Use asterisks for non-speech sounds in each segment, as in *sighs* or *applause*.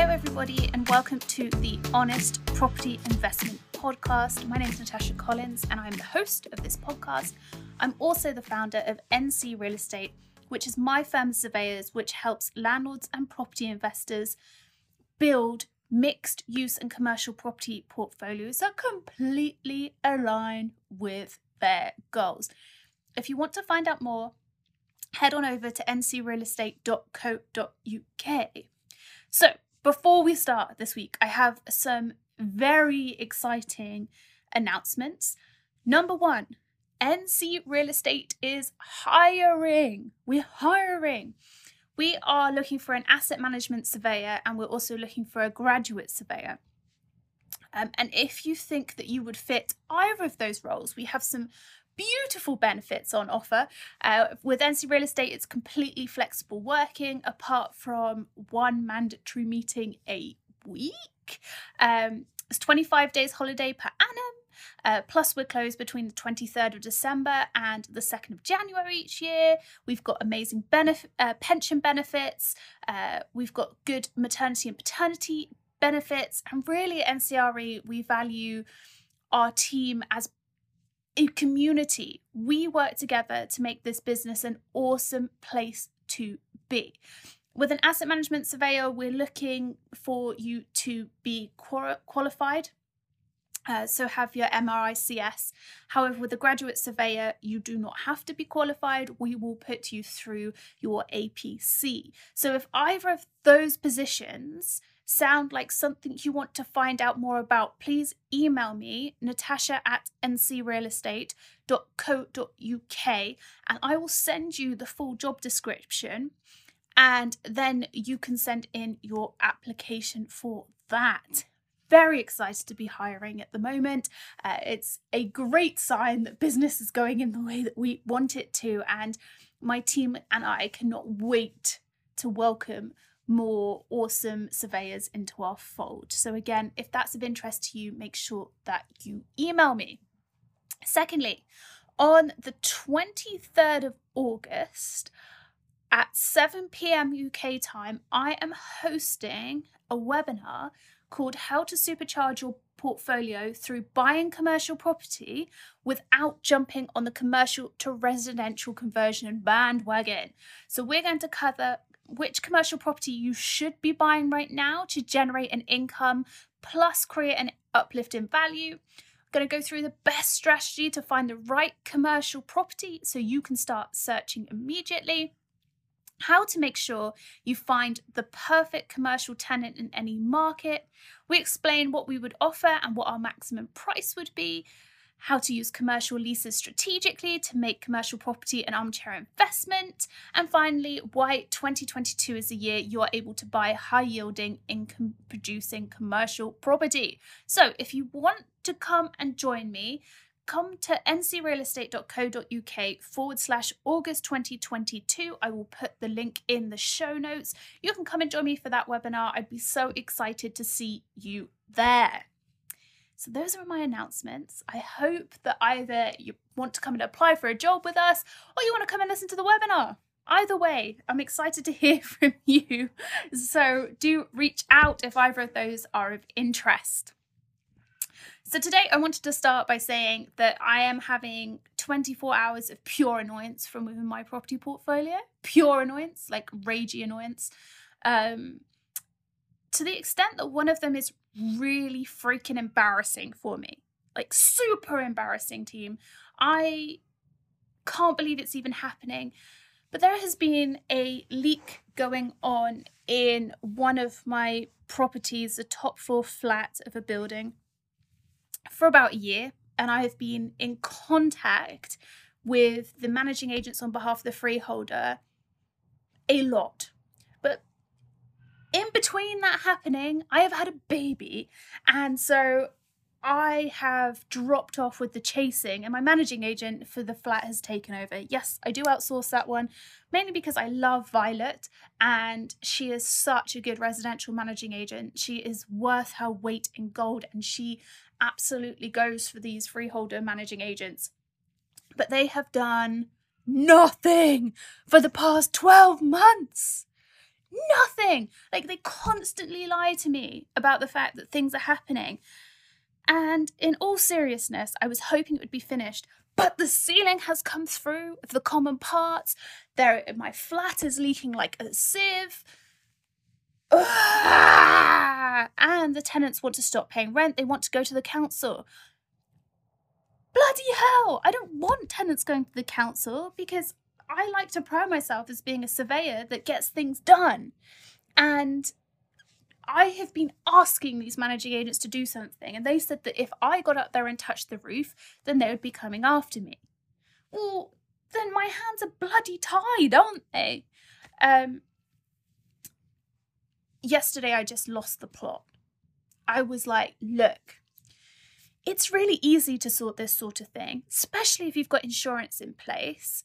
Hello, everybody, and welcome to the Honest Property Investment Podcast. My name is Natasha Collins, and I'm the host of this podcast. I'm also the founder of NC Real Estate, which is my firm of surveyors, which helps landlords and property investors build mixed use and commercial property portfolios that completely align with their goals. If you want to find out more, head on over to ncrealestate.co.uk. So, before we start this week, I have some very exciting announcements. Number one, NC Real Estate is hiring. We're hiring. We are looking for an asset management surveyor and we're also looking for a graduate surveyor. Um, and if you think that you would fit either of those roles, we have some beautiful benefits on offer. Uh, with NC Real Estate, it's completely flexible working, apart from one mandatory meeting a week. Um, it's 25 days holiday per annum. Uh, plus, we're closed between the 23rd of December and the 2nd of January each year. We've got amazing benef- uh, pension benefits. Uh, we've got good maternity and paternity benefits. And really, at NCRE, we value our team as a community. We work together to make this business an awesome place to be. With an asset management surveyor, we're looking for you to be qualified. Uh, so have your MRICS. However, with a graduate surveyor, you do not have to be qualified. We will put you through your APC. So if either of those positions sound like something you want to find out more about, please email me, natasha at ncrealestate.co.uk, and I will send you the full job description. And then you can send in your application for that. Very excited to be hiring at the moment. Uh, it's a great sign that business is going in the way that we want it to. And my team and I cannot wait to welcome more awesome surveyors into our fold. So, again, if that's of interest to you, make sure that you email me. Secondly, on the 23rd of August at 7 pm UK time, I am hosting a webinar called How to Supercharge Your Portfolio Through Buying Commercial Property Without Jumping on the Commercial to Residential Conversion Bandwagon. So, we're going to cover which commercial property you should be buying right now to generate an income plus create an uplift in value. I'm going to go through the best strategy to find the right commercial property so you can start searching immediately. How to make sure you find the perfect commercial tenant in any market. We explain what we would offer and what our maximum price would be how to use commercial leases strategically to make commercial property an armchair investment, and finally, why 2022 is the year you are able to buy high yielding, income producing commercial property. So, if you want to come and join me, come to ncrealestate.co.uk forward slash August 2022. I will put the link in the show notes. You can come and join me for that webinar. I'd be so excited to see you there. So, those are my announcements. I hope that either you want to come and apply for a job with us or you want to come and listen to the webinar. Either way, I'm excited to *laughs* hear from you. So, do reach out if either of those are of interest. So, today I wanted to start by saying that I am having 24 hours of pure annoyance from within my property portfolio. Pure annoyance, like ragey annoyance. Um, to the extent that one of them is really freaking embarrassing for me. Like, super embarrassing, team. I can't believe it's even happening. But there has been a leak going on in one of my properties, the top floor flat of a building, for about a year. And I have been in contact with the managing agents on behalf of the freeholder a lot in between that happening, I have had a baby. And so I have dropped off with the chasing, and my managing agent for the flat has taken over. Yes, I do outsource that one, mainly because I love Violet, and she is such a good residential managing agent. She is worth her weight in gold, and she absolutely goes for these freeholder managing agents. But they have done nothing for the past 12 months Nothing. Like they constantly lie to me about the fact that things are happening. And in all seriousness, I was hoping it would be finished, but the ceiling has come through the common parts. There, my flat is leaking like a sieve. Ah! *sighs* And the tenants want to stop paying rent. They want to go to the council. Bloody hell! I don't want tenants going to the council because I like to pride myself as being a surveyor that gets things done. And I have been asking these managing agents to do something, and they said that if I got up there and touched the roof, then they would be coming after me. Well, then my hands are bloody tied, aren't they? Um, yesterday, I just lost the plot. I was like, look, it's really easy to sort this sort of thing, especially if you've got insurance in place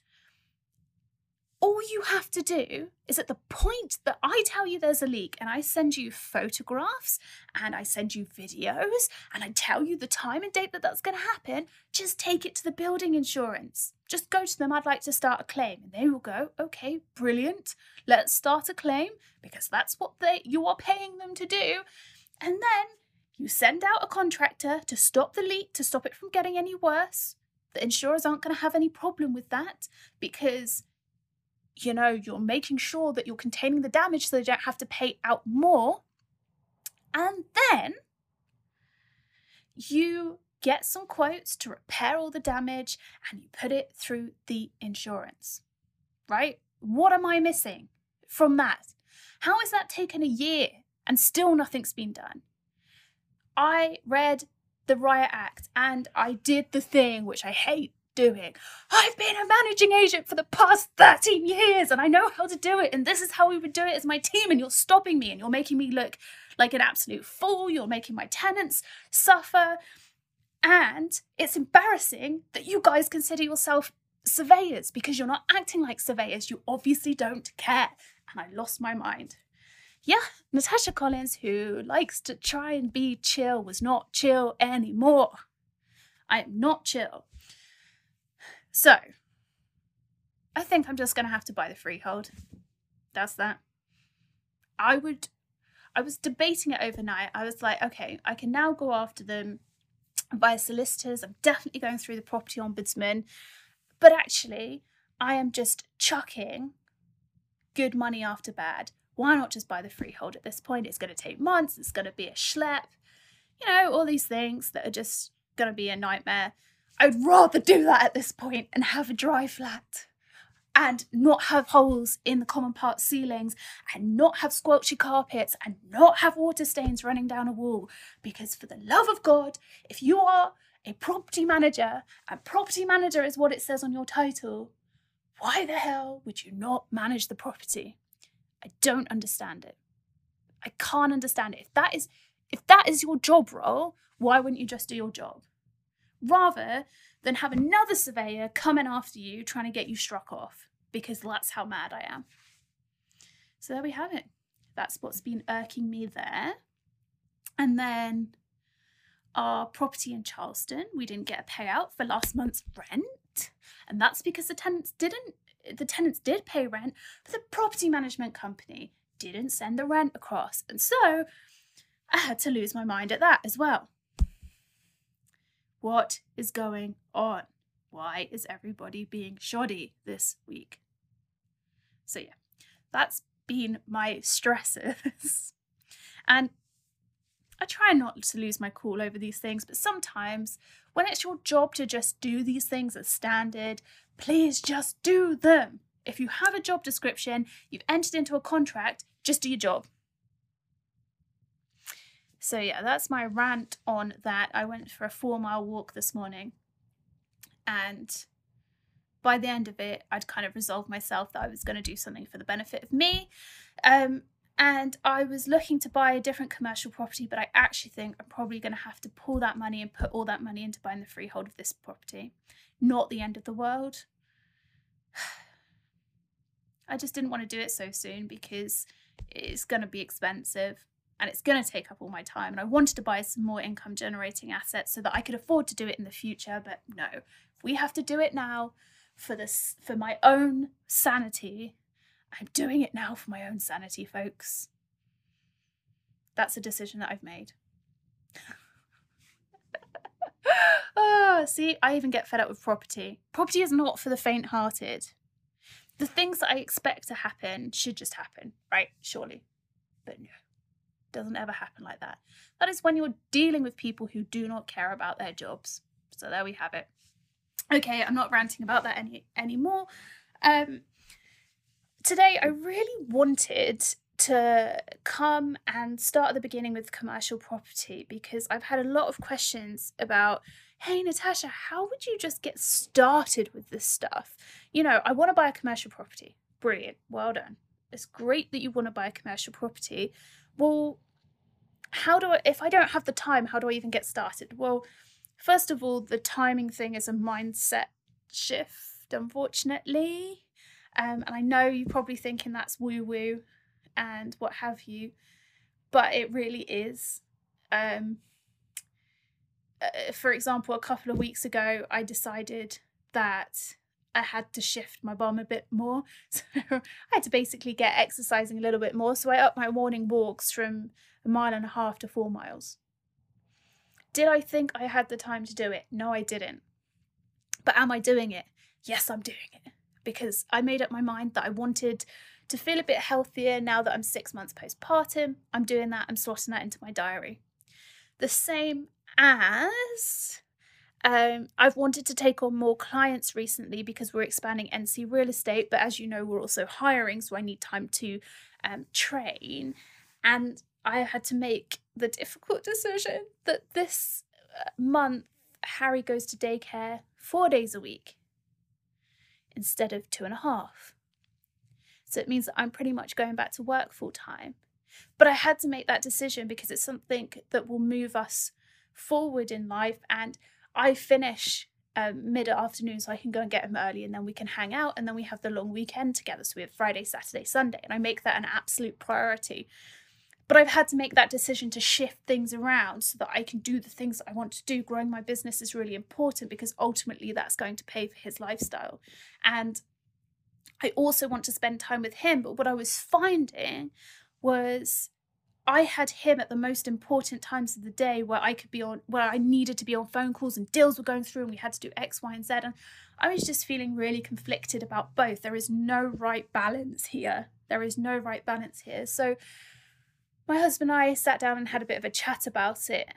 all you have to do is at the point that I tell you there's a leak and I send you photographs and I send you videos and I tell you the time and date that that's going to happen, just take it to the building insurance. Just go to them, I'd like to start a claim. And they will go, okay, brilliant. Let's start a claim because that's what they you are paying them to do. And then you send out a contractor to stop the leak, to stop it from getting any worse. The insurers aren't going to have any problem with that because you know, you're making sure that you're containing the damage so they don't have to pay out more. And then you get some quotes to repair all the damage and you put it through the insurance, right? What am I missing from that? How has that taken a year and still nothing's been done? I read the Riot Act and I did the thing which I hate doing. I've been a managing agent for the past 13 years and I know how to do it. And this is how we would do it as my team. And you're stopping me and you're making me look like an absolute fool. You're making my tenants suffer. And it's embarrassing that you guys consider yourself surveyors because you're not acting like surveyors. You obviously don't care. And I lost my mind. Yeah, Natasha Collins, who likes to try and be chill, was not chill anymore. I am not chill. So, I think I'm just going to have to buy the freehold. That's that. I would, I was debating it overnight. I was like, okay, I can now go after them via solicitors. I'm definitely going through the property ombudsman. But actually, I am just chucking good money after bad. Why not just buy the freehold at this point? It's going to take months, it's going to be a schlep, you know, all these things that are just going to be a nightmare. I'd rather do that at this point and have a dry flat and not have holes in the common part ceilings and not have squelchy carpets and not have water stains running down a wall. Because, for the love of God, if you are a property manager and property manager is what it says on your title, why the hell would you not manage the property? I don't understand it. I can't understand it. If that is if that is your job role, why wouldn't you just do your job? Rather than have another surveyor coming after you trying to get you struck off because that's how mad I am. So there we have it. That's what's been irking me there. And then our property in Charleston, we didn't get a payout for last month's rent. And that's because the tenants didn't the tenants did pay rent, but the property management company didn't send the rent across. And so I had to lose my mind at that as well. What is going on? Why is everybody being shoddy this week? So, yeah, that's been my stresses. *laughs* and I try not to lose my cool over these things, but sometimes when it's your job to just do these things as standard, please just do them. If you have a job description, you've entered into a contract, just do your job. So, yeah, that's my rant on that. I went for a four mile walk this morning, and by the end of it, I'd kind of resolved myself that I was going to do something for the benefit of me. Um, and I was looking to buy a different commercial property, but I actually think I'm probably going to have to pull that money and put all that money into buying the freehold of this property. Not the end of the world. *sighs* I just didn't want to do it so soon because it's going to be expensive and it's going to take up all my time. And I wanted to buy some more income generating assets so that I could afford to do it in the future. But no, we have to do it now for this, for my own sanity I'm doing it now for my own sanity, folks. That's a decision that I've made. oh, *laughs* see, I even get fed up with property. Property is not for the faint hearted. The things that I expect to happen should just happen, right? Surely. But no, doesn't ever happen like that. That is when you're dealing with people who do not care about their jobs. So there we have it. Okay, I'm not ranting about that any anymore. Um, today, I really wanted to come and start at the beginning with commercial property because I've had a lot of questions about hey natasha how would you just get started with this stuff you know i want to buy a commercial property brilliant well done it's great that you want to buy a commercial property well how do i if i don't have the time how do i even get started? Well first of all the timing thing is a mindset shift unfortunately. Um, and i know you're probably thinking that's woo woo and what have you but it really is. Um, uh, for example, a couple of weeks ago, I decided that I had to shift my bum a bit more. *laughs* So I had to basically get exercising a little bit more. So I upped my morning walks from a mile and a half to four miles. Did I think I had the time to do it? No, I didn't. But am I doing it? Yes, I'm doing it. Because I made up my mind that I wanted to feel a bit healthier now that I'm six months postpartum. I'm doing that, I'm slotting that into my diary. The same as um, I've wanted to take on more clients recently because we're expanding NC real estate, but as you know, we're also hiring, so I need time to um, train. And I had to make the difficult decision that this uh, month Harry goes to daycare four days a week instead of two and a half. So it means that I'm pretty much going back to work full time. But I had to make that decision because it's something that will move us forward in life and I finish um, mid afternoon so I can go and get him early and then we can hang out and then we have the long weekend together. So we have Friday, Saturday, Sunday, and I make that an absolute priority. But I've had to make that decision to shift things around so that I can do the things that I want to do. Growing my business is really important because ultimately that's going to pay for his lifestyle. And I also want to spend time with him. But what I was finding was I had him at the most important times of the day where I could be on, where I needed to be on phone calls and deals were going through and we had to do X, Y, and Z. And I was just feeling really conflicted about both. There is no right balance here. There is no right balance here. So my husband and I sat down and had a bit of a chat about it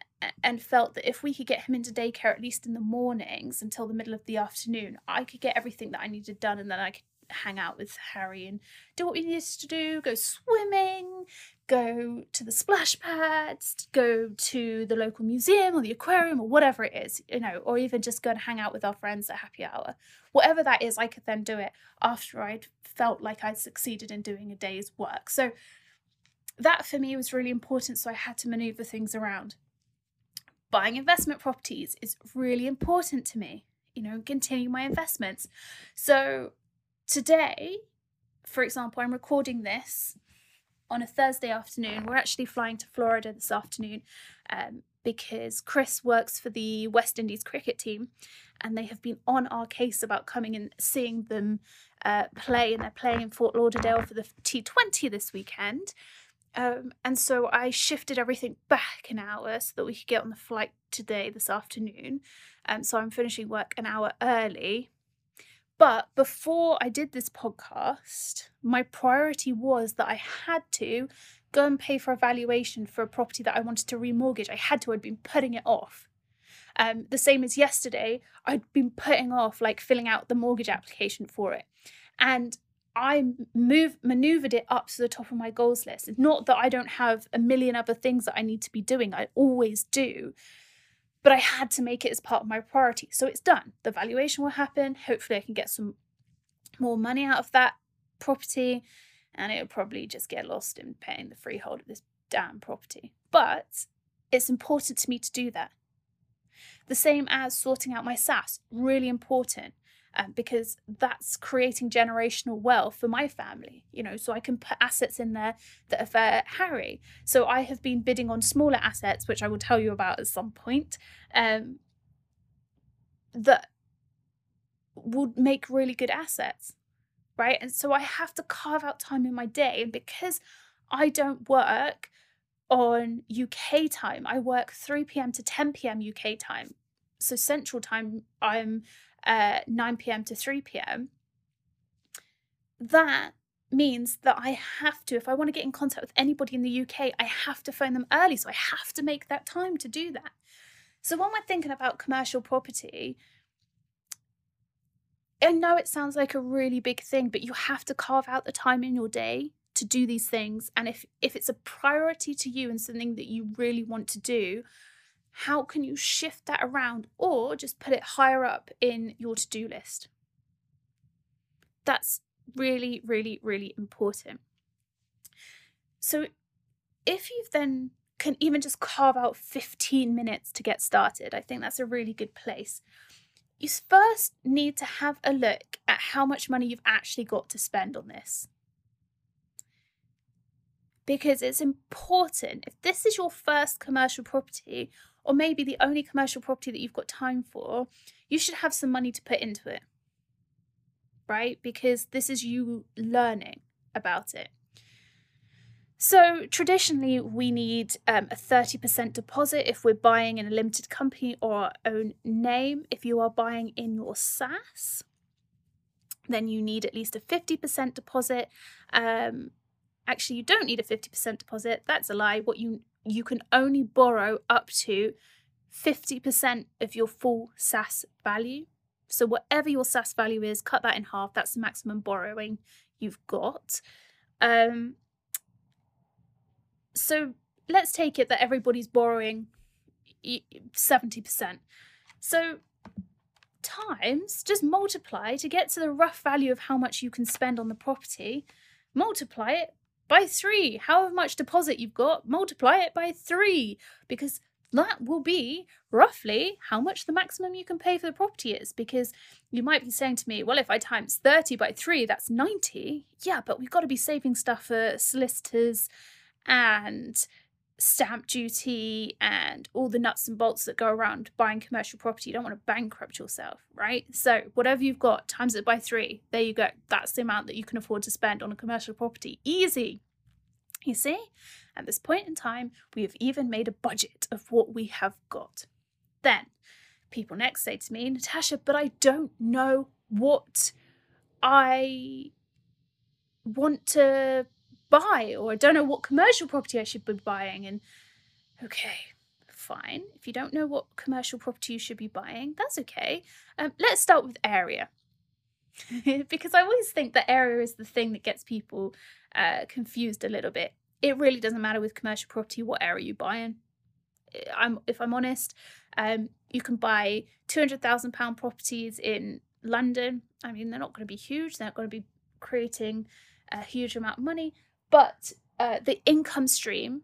and felt that if we could get him into daycare at least in the mornings until the middle of the afternoon, I could get everything that I needed done and then I could hang out with Harry and do what we needed to do, go swimming, go to the splash pads, go to the local museum or the aquarium or whatever it is, you know, or even just go and hang out with our friends at happy hour. Whatever that is, I could then do it after I'd felt like I'd succeeded in doing a day's work. So that for me was really important. So I had to maneuver things around. Buying investment properties is really important to me, you know, continue my investments. So today, for example, I'm recording this on a Thursday afternoon. We're actually flying to Florida this afternoon um, because Chris works for the West Indies cricket team and they have been on our case about coming and seeing them uh, play. And they're playing in Fort Lauderdale for the T20 this weekend. Um, and so I shifted everything back an hour so that we could get on the flight today, this afternoon. Um, so I'm finishing work an hour early but before I did this podcast, my priority was that I had to go and pay for a valuation for a property that I wanted to remortgage. I had to, I'd been putting it off. Um, the same as yesterday, I'd been putting off like filling out the mortgage application for it. And I move maneuvered it up to the top of my goals list. It's not that I don't have a million other things that I need to be doing. I always do but I had to make it as part of my priority. So it's done. The valuation will happen. Hopefully, I can get some more money out of that property, and it'll probably just get lost in paying the freehold of this damn property. But it's important to me to do that. The same as sorting out my SSAS, really important um, because that's creating generational wealth for my family, you know, so I can put assets in there that are for Harry. So I have been bidding on smaller assets, which I will tell you about at some point, um, that would make really good assets. right? And so I have to carve out time in my day. And because I don't work on UK time, I work 3 p.m. to 10 p.m. UK time. So Central time, I'm uh, 9 p.m. to 3 p.m. That means that I have to, if I want to get in contact with anybody in the UK, I have to phone them early. So I have to make that time to do that. So when we're thinking about commercial property, I know it sounds like a really big thing, but you have to carve out the time in your day to do these things. And if if it's a priority to you and something that you really want to do, how can you shift that around or just put it higher up in your to-do list? That's really, really, really important. So if you've then can even just carve out 15 minutes to get started, I think that's a really good place you first need to have a look at how much money you've actually got to spend on this. Because it's important, if this is your first commercial property, or maybe the only commercial property that you've got time for, you should have some money to put into it. Right? Because this is you learning about it. So traditionally, we need um, a 30% deposit if we're buying in a limited company or our own name. If you are buying in your SSAS, then you need at least a 50% deposit. Um, actually, you don't need a 50% deposit. That's a lie. What you you can only borrow up to 50% of your full SSAS value. So whatever your SSAS value is, cut that in half. That's the maximum borrowing you've got. Um, so let's take it that everybody's borrowing 70%. So times just multiply to get to the rough value of how much you can spend on the property, multiply it by three. However much deposit you've got, multiply it by three because that will be roughly how much the maximum you can pay for the property is. Because you might be saying to me, well, if I times 30 by three, that's 90. Yeah, but we've got to be saving stuff for solicitors and stamp duty and all the nuts and bolts that go around buying commercial property. You don't want to bankrupt yourself, right? So, whatever you've got, times it by three. There you go. That's the amount that you can afford to spend on a commercial property. Easy. You see? At this point in time, we have even made a budget of what we have got. Then, people next say to me, Natasha, but I don't know what I want to buy or I don't know what commercial property I should be buying. And okay, fine. If you don't know what commercial property you should be buying, that's okay. Um, let's start with area. *laughs* because I always think that area is the thing that gets people uh, confused a little bit. It really doesn't matter with commercial property what area you buy in. I'm, if I'm honest, um, you can buy two hundred thousand pound properties in London. I mean, they're not going to be huge. They're not going to be creating a huge amount of money, but uh, the income stream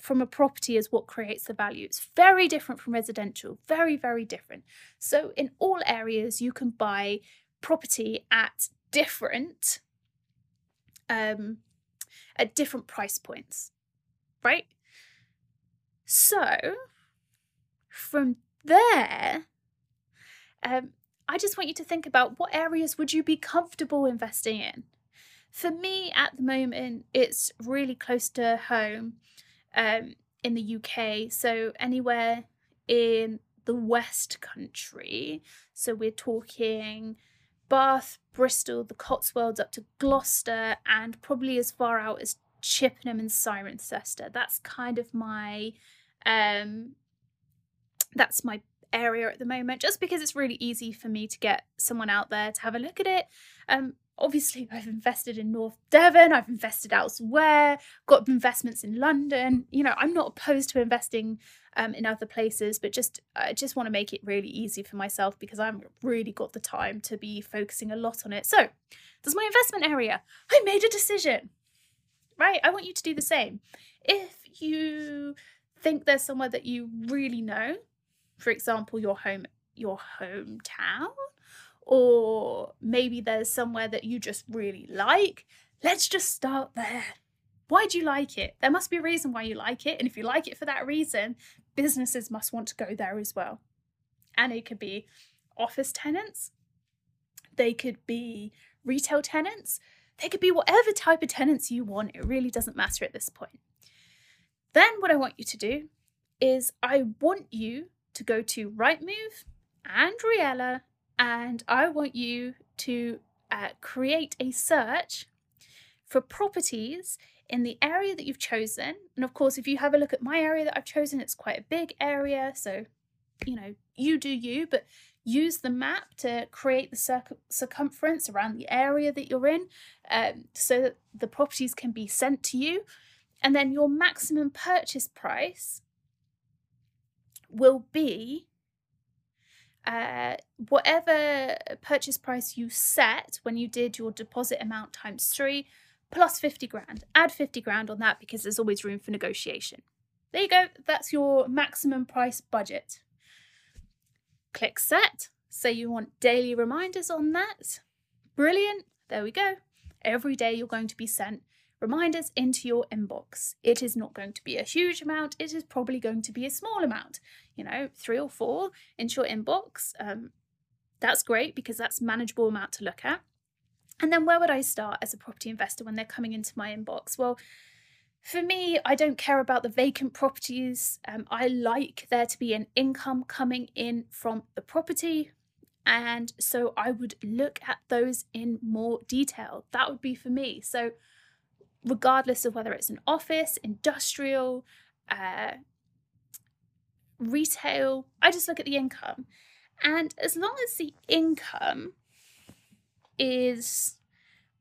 from a property is what creates the value. It's very different from residential, very, very different. So, in all areas, you can buy property at different um, at different price points, right? So, from there, um, I just want you to think about what areas would you be comfortable investing in. For me, at the moment, it's really close to home um, in the UK. So, anywhere in the West Country. So, we're talking Bath, Bristol, the Cotswolds up to Gloucester, and probably as far out as Chippenham and Cirencester. That's kind of my um that's my area at the moment just because it's really easy for me to get someone out there to have a look at it um obviously *laughs* I've invested in North Devon, I've invested elsewhere, got investments in London. You know, I'm not opposed to investing um, in other places, but just I just want to make it really easy for myself because I've really got the time to be focusing a lot on it. So, there's my investment area. I made a decision. Right? I want you to do the same. If you think there's somewhere that you really know, for example, your home your hometown or maybe there's somewhere that you just really like. Let's just start there. Why do you like it? There must be a reason why you like it. And if you like it for that reason, businesses must want to go there as well. And it could be office tenants, they could be retail tenants, they could be whatever type of tenants you want. It really doesn't matter at this point. Then, what I want you to do is I want you to go to Rightmove and Realla, and I want you to uh, create a search for properties in the area that you've chosen. And of course, if you have a look at my area that I've chosen, it's quite a big area. So, you know, you do you, but use the map to create the circ- circumference around the area that you're in um, so that the properties can be sent to you. And then your maximum purchase price will be uh, whatever purchase price you set when you did your deposit amount times three plus 50 grand. Add 50 grand on that because there's always room for negotiation. There you go, that's your maximum price budget. Click set. Say you want daily reminders on that. Brilliant. There we go. Every day you're going to be sent reminders into your inbox. It is not going to be a huge amount, it is probably going to be a small amount, you know, three or four into your inbox. Um, that's great because that's manageable amount to look at. And then where would I start as a property investor when they're coming into my inbox? Well, for me, I don't care about the vacant properties. Um, I like there to be an income coming in from the property. And so I would look at those in more detail. That would be for me. So, regardless of whether it's an office, industrial, uh, retail, I just look at the income. And as long as the income is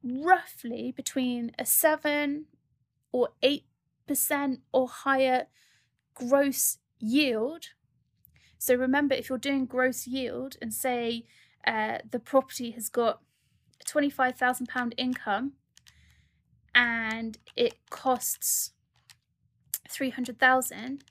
roughly between a 7 or 8% or higher gross yield. So remember, if you're doing gross yield and say uh, the property has got a £25,000 income and it costs 300,000,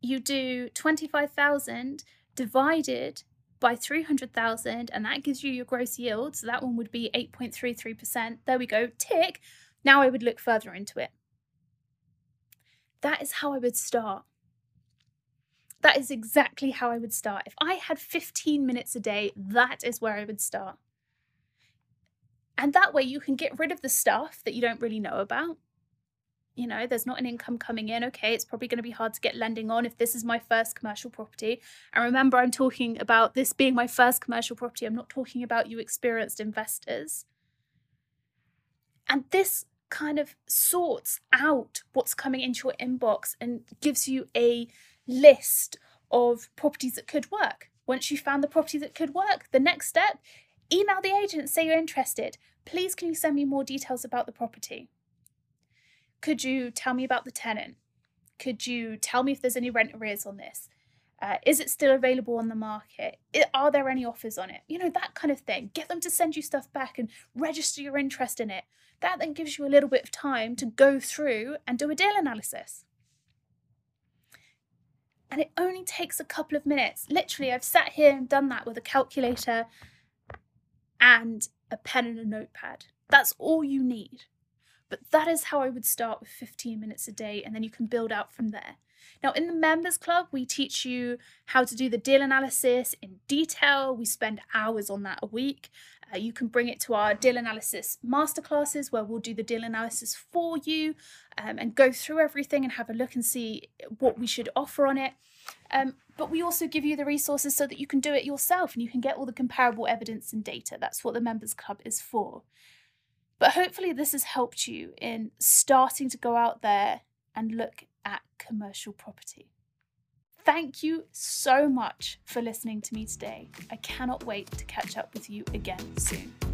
you do 25,000 divided by 300,000 and that gives you your gross yield. So that one would be 8.33%. There we go, tick. Now I would look further into it. That is how I would start. That is exactly how I would start. If I had 15 minutes a day, that is where I would start. And that way you can get rid of the stuff that you don't really know about you know, there's not an income coming in. Okay, it's probably going to be hard to get lending on if this is my first commercial property. And remember, I'm talking about this being my first commercial property. I'm not talking about you experienced investors. And this kind of sorts out what's coming into your inbox and gives you a list of properties that could work. Once you found the property that could work, the next step, email the agent, say you're interested. Please, can you send me more details about the property? Could you tell me about the tenant? Could you tell me if there's any rent arrears on this? Uh, is it still available on the market? Are there any offers on it? You know, that kind of thing. Get them to send you stuff back and register your interest in it. That then gives you a little bit of time to go through and do a deal analysis. And it only takes a couple of minutes. Literally, I've sat here and done that with a calculator and a pen and a notepad. That's all you need. But that is how I would start with 15 minutes a day, and then you can build out from there. Now, in the members club, we teach you how to do the deal analysis in detail. We spend hours on that a week. Uh, you can bring it to our deal analysis masterclasses where we'll do the deal analysis for you um, and go through everything and have a look and see what we should offer on it. Um, but we also give you the resources so that you can do it yourself and you can get all the comparable evidence and data. That's what the members club is for. But hopefully, this has helped you in starting to go out there and look at commercial property. Thank you so much for listening to me today. I cannot wait to catch up with you again soon.